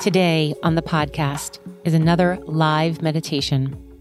Today on the podcast is another live meditation.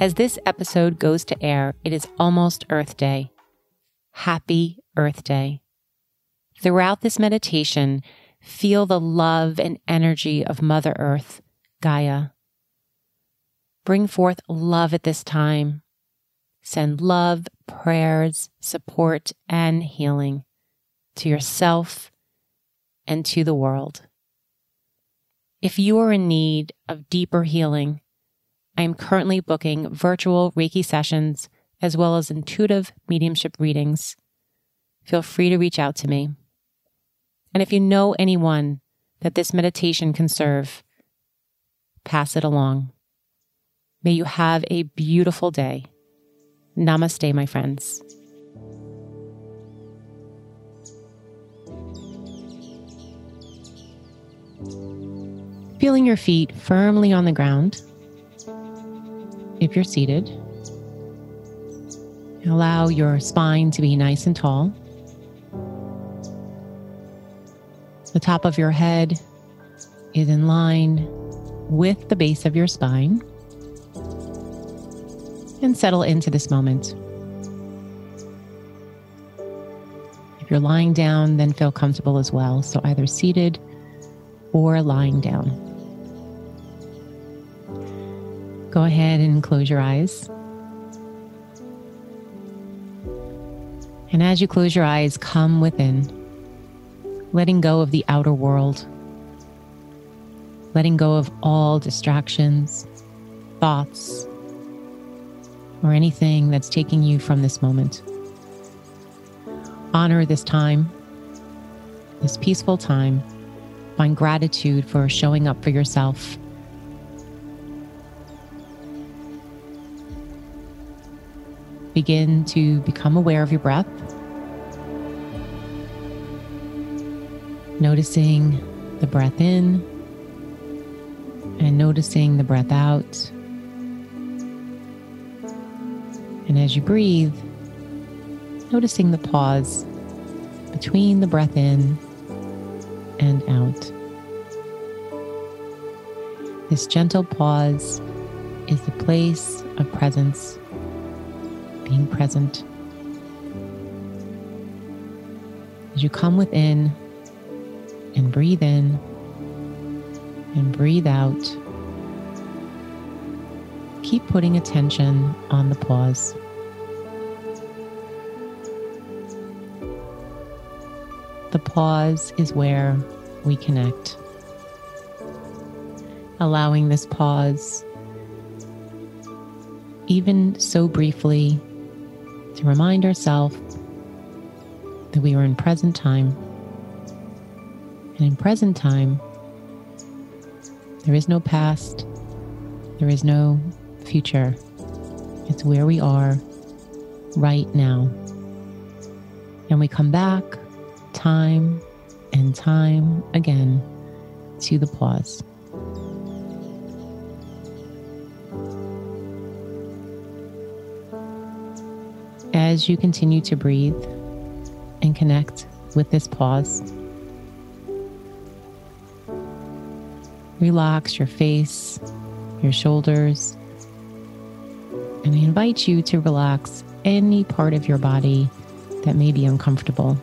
As this episode goes to air, it is almost Earth Day. Happy Earth Day. Throughout this meditation, feel the love and energy of Mother Earth, Gaia. Bring forth love at this time. Send love, prayers, support, and healing to yourself and to the world. If you are in need of deeper healing, I am currently booking virtual Reiki sessions as well as intuitive mediumship readings. Feel free to reach out to me. And if you know anyone that this meditation can serve, pass it along. May you have a beautiful day. Namaste, my friends. Feeling your feet firmly on the ground. If you're seated, allow your spine to be nice and tall. The top of your head is in line with the base of your spine. And settle into this moment. If you're lying down, then feel comfortable as well. So either seated or lying down. Go ahead and close your eyes. And as you close your eyes, come within, letting go of the outer world, letting go of all distractions, thoughts, or anything that's taking you from this moment. Honor this time, this peaceful time. Find gratitude for showing up for yourself begin to become aware of your breath. Noticing the breath in and noticing the breath out. And as you breathe, noticing the pause between the breath in and out. This gentle pause is the place of presence being present. As you come within and breathe in and breathe out, keep putting attention on the pause. The pause is where we connect. Allowing this pause, even so briefly, to remind ourselves that we are in present time. And in present time, there is no past, there is no future. It's where we are right now. And we come back time and time again to the pause. As you continue to breathe and connect with this pause. Relax your face, your shoulders, and I invite you to relax any part of your body that may be uncomfortable.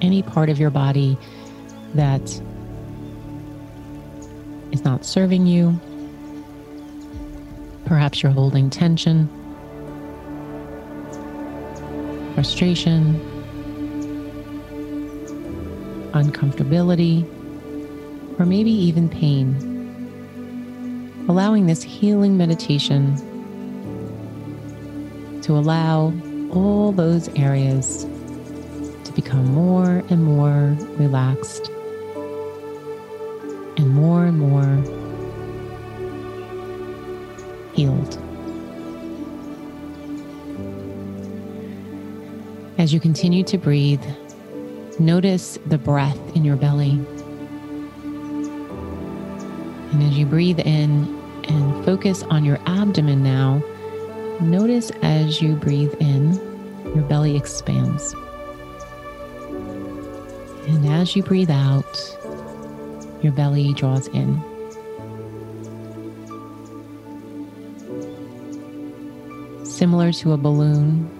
Any part of your body that is not serving you Perhaps you're holding tension, frustration, uncomfortability, or maybe even pain. Allowing this healing meditation to allow all those areas to become more and more relaxed and more and more healed. As you continue to breathe, notice the breath in your belly. And as you breathe in and focus on your abdomen now, notice as you breathe in, your belly expands. And as you breathe out, your belly draws in. Similar to a balloon,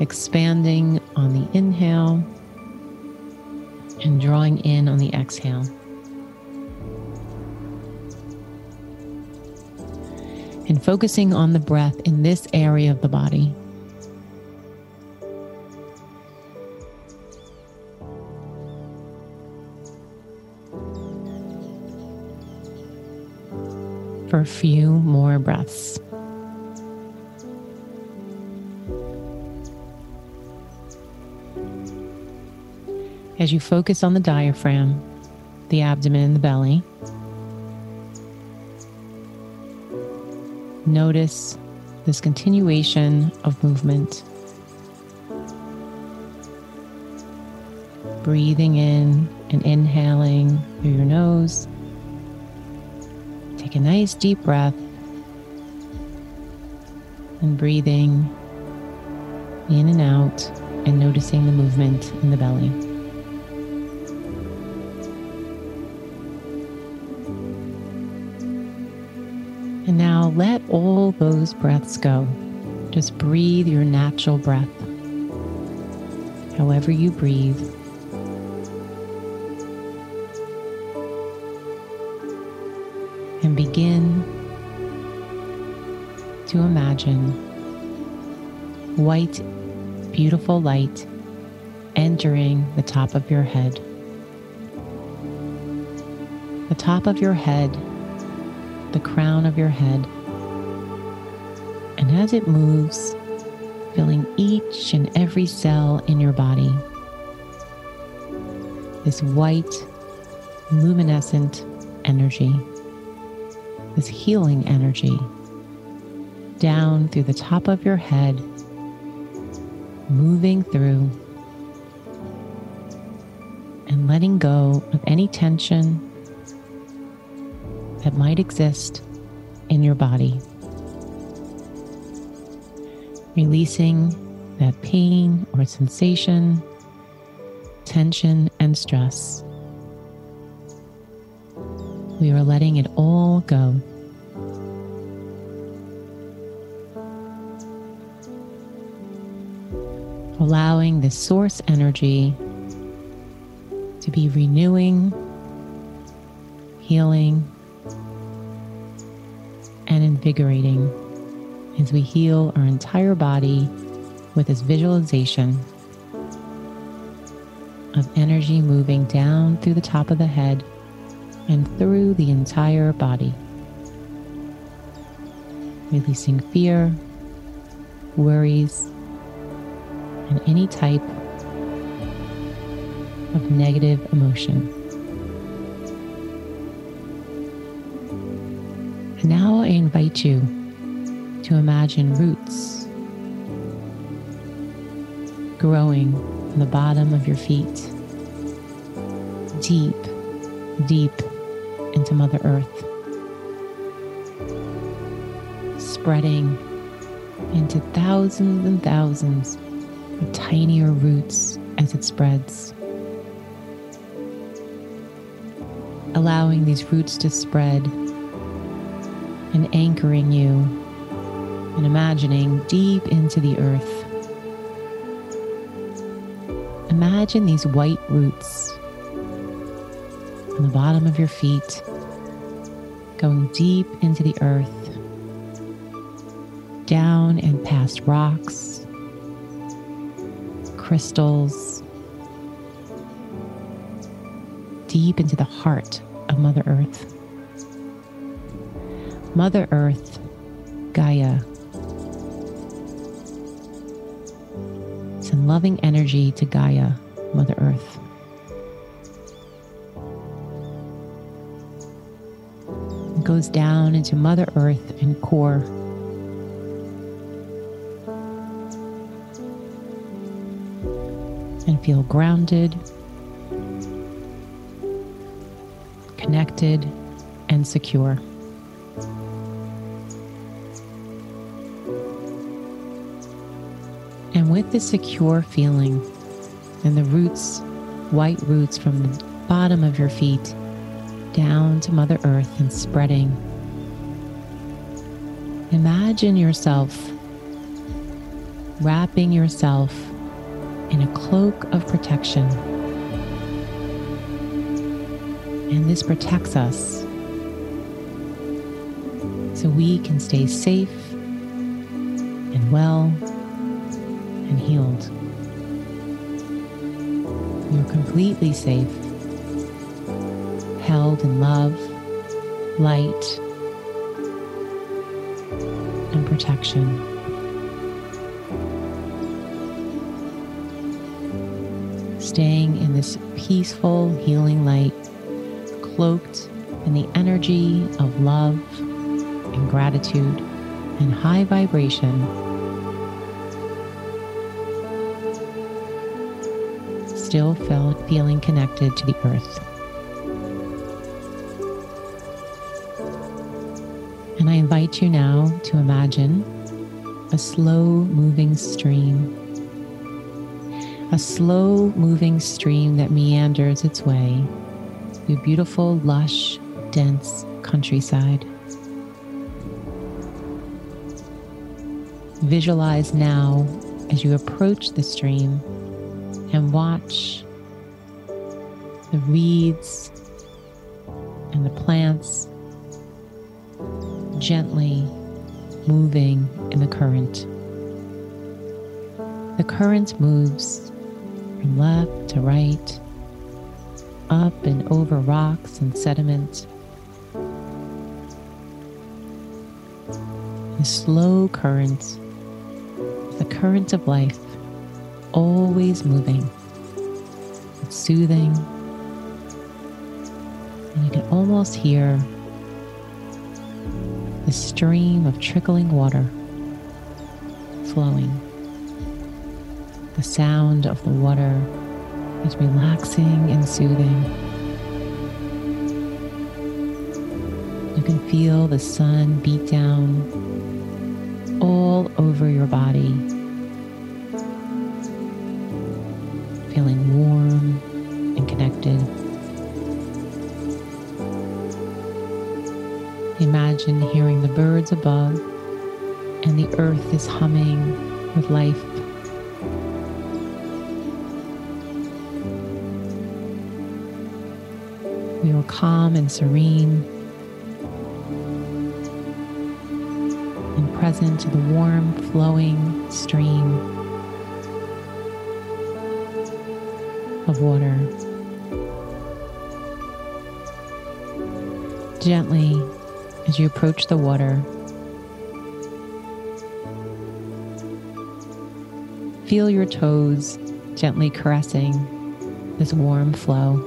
expanding on the inhale and drawing in on the exhale. And focusing on the breath in this area of the body. For a few more breaths. As you focus on the diaphragm, the abdomen, and the belly. Notice this continuation of movement. Breathing in and inhaling through your nose. Take a nice deep breath and breathing in and out and noticing the movement in the belly. Let all those breaths go. Just breathe your natural breath. However, you breathe. And begin to imagine white, beautiful light entering the top of your head. The top of your head the crown of your head. As it moves, filling each and every cell in your body, this white, luminescent energy, this healing energy, down through the top of your head, moving through and letting go of any tension that might exist in your body. Releasing that pain or sensation, tension, and stress. We are letting it all go. Allowing the source energy to be renewing, healing, and invigorating as we heal our entire body with this visualization of energy moving down through the top of the head and through the entire body. Releasing fear, worries, and any type of negative emotion. And now I invite you to imagine roots growing from the bottom of your feet, deep, deep into Mother Earth, spreading into thousands and thousands of tinier roots as it spreads. Allowing these roots to spread and anchoring you and imagining deep into the earth. Imagine these white roots on the bottom of your feet going deep into the earth, down and past rocks, crystals, deep into the heart of Mother Earth. Mother Earth, Gaia. Loving energy to Gaia, Mother Earth. It goes down into Mother Earth and core. And feel grounded, connected, and secure. And with the secure feeling and the roots, white roots from the bottom of your feet down to Mother Earth and spreading, imagine yourself wrapping yourself in a cloak of protection. And this protects us so we can stay safe and well completely safe, held in love, light, and protection. Staying in this peaceful, healing light, cloaked in the energy of love and gratitude and high vibration still felt feeling connected to the earth. And I invite you now to imagine a slow moving stream, a slow moving stream that meanders its way through beautiful, lush, dense countryside. Visualize now as you approach the stream and watch the reeds and the plants gently moving in the current. The current moves from left to right, up and over rocks and sediment. The slow current, the current of life always moving. It's soothing. And you can almost hear the stream of trickling water flowing. The sound of the water is relaxing and soothing. You can feel the sun beat down all over your body feeling warm and connected. Imagine hearing the birds above and the earth is humming with life. We are calm and serene and present to the warm, flowing stream of water. Gently, as you approach the water, feel your toes gently caressing this warm flow.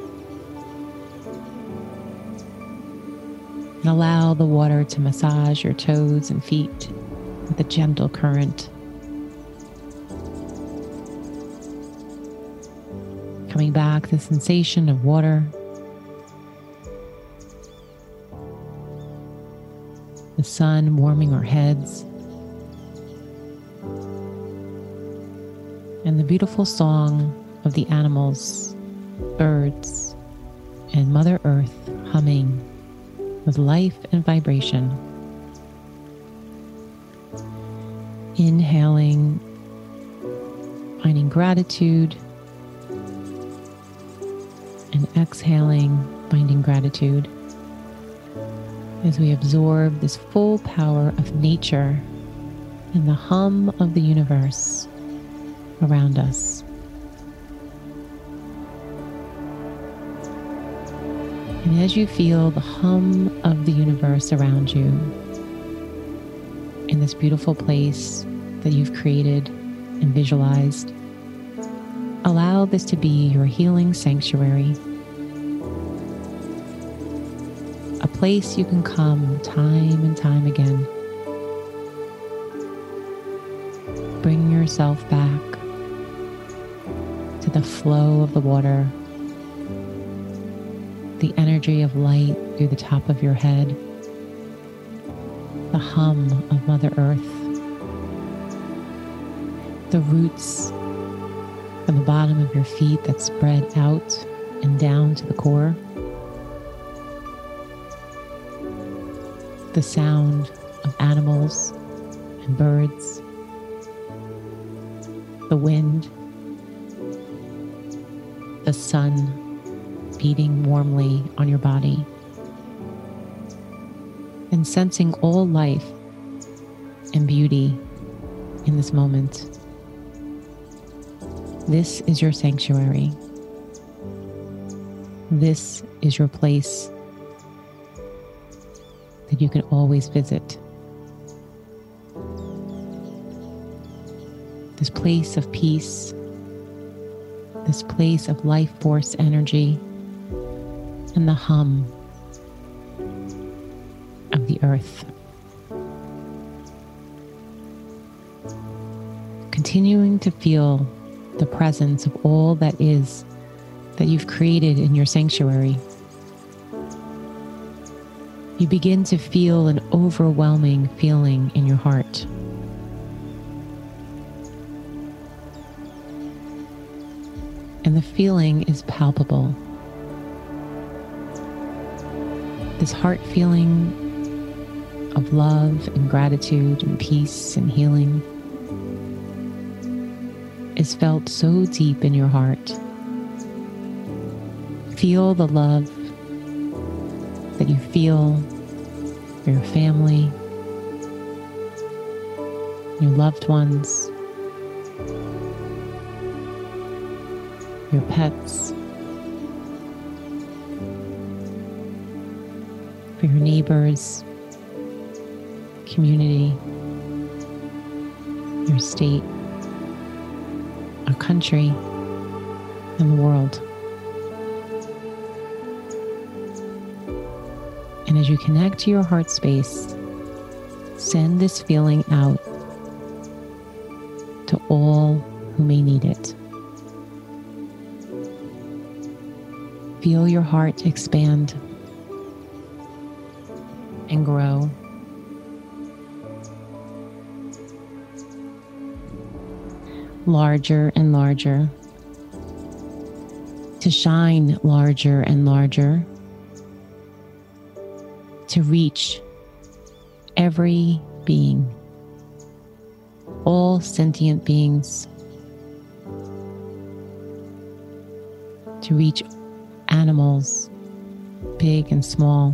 And allow the water to massage your toes and feet with a gentle current. Coming back, the sensation of water. The sun warming our heads. And the beautiful song of the animals, birds, and Mother Earth humming with life and vibration. Inhaling, finding gratitude exhaling, finding gratitude as we absorb this full power of nature and the hum of the universe around us. And as you feel the hum of the universe around you in this beautiful place that you've created and visualized, allow this to be your healing sanctuary place you can come time and time again. Bring yourself back to the flow of the water, the energy of light through the top of your head, the hum of Mother Earth, the roots from the bottom of your feet that spread out and down to the core. The sound of animals and birds, the wind, the sun beating warmly on your body, and sensing all life and beauty in this moment. This is your sanctuary. This is your place that you can always visit. This place of peace, this place of life force energy, and the hum of the earth. Continuing to feel the presence of all that is that you've created in your sanctuary. You begin to feel an overwhelming feeling in your heart. And the feeling is palpable. This heart feeling of love and gratitude and peace and healing is felt so deep in your heart feel the love that you feel for your family, your loved ones, your pets, for your neighbors, community, your state, our country, and the world. And as you connect to your heart space, send this feeling out to all who may need it. Feel your heart expand and grow. Larger and larger, to shine larger and larger to reach every being, all sentient beings, to reach animals, big and small,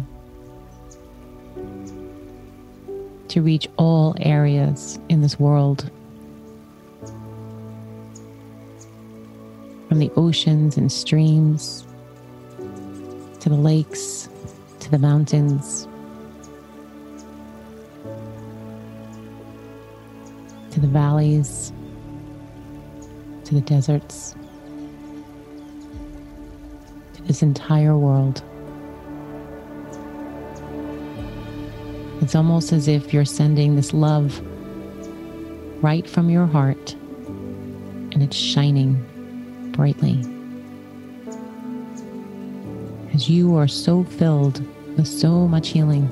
to reach all areas in this world. From the oceans and streams to the lakes to the mountains, to the valleys, to the deserts, to this entire world. It's almost as if you're sending this love right from your heart and it's shining brightly. As you are so filled with so much healing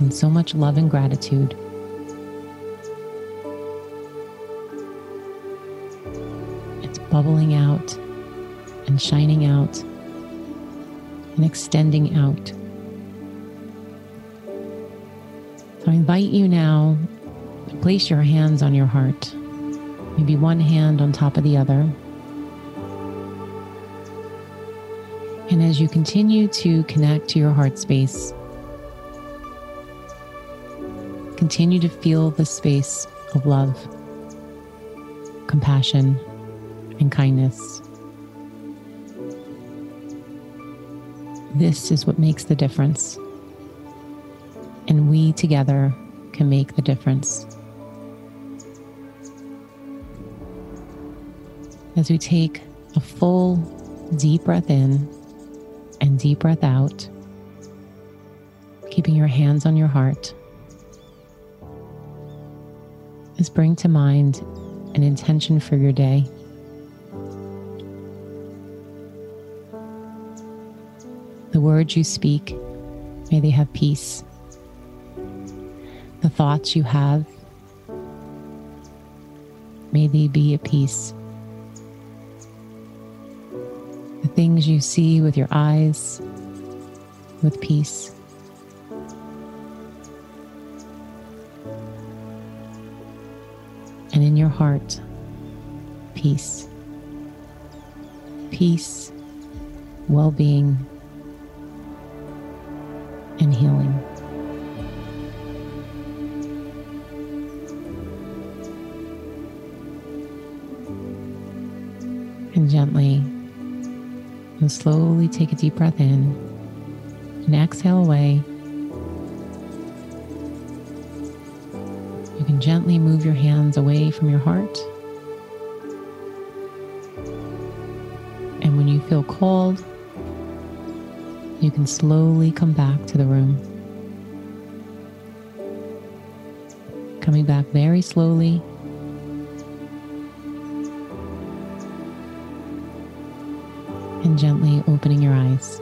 and so much love and gratitude. It's bubbling out and shining out and extending out. So I invite you now to place your hands on your heart, maybe one hand on top of the other. And as you continue to connect to your heart space, continue to feel the space of love, compassion, and kindness. This is what makes the difference. And we together can make the difference. As we take a full, deep breath in deep breath out, keeping your hands on your heart, is bring to mind an intention for your day. The words you speak, may they have peace. The thoughts you have, may they be at peace. Things you see with your eyes, with peace. And in your heart, peace. Peace, well being, and healing. And gently and slowly take a deep breath in and exhale away. You can gently move your hands away from your heart. And when you feel cold, you can slowly come back to the room. Coming back very slowly. Gently opening your eyes.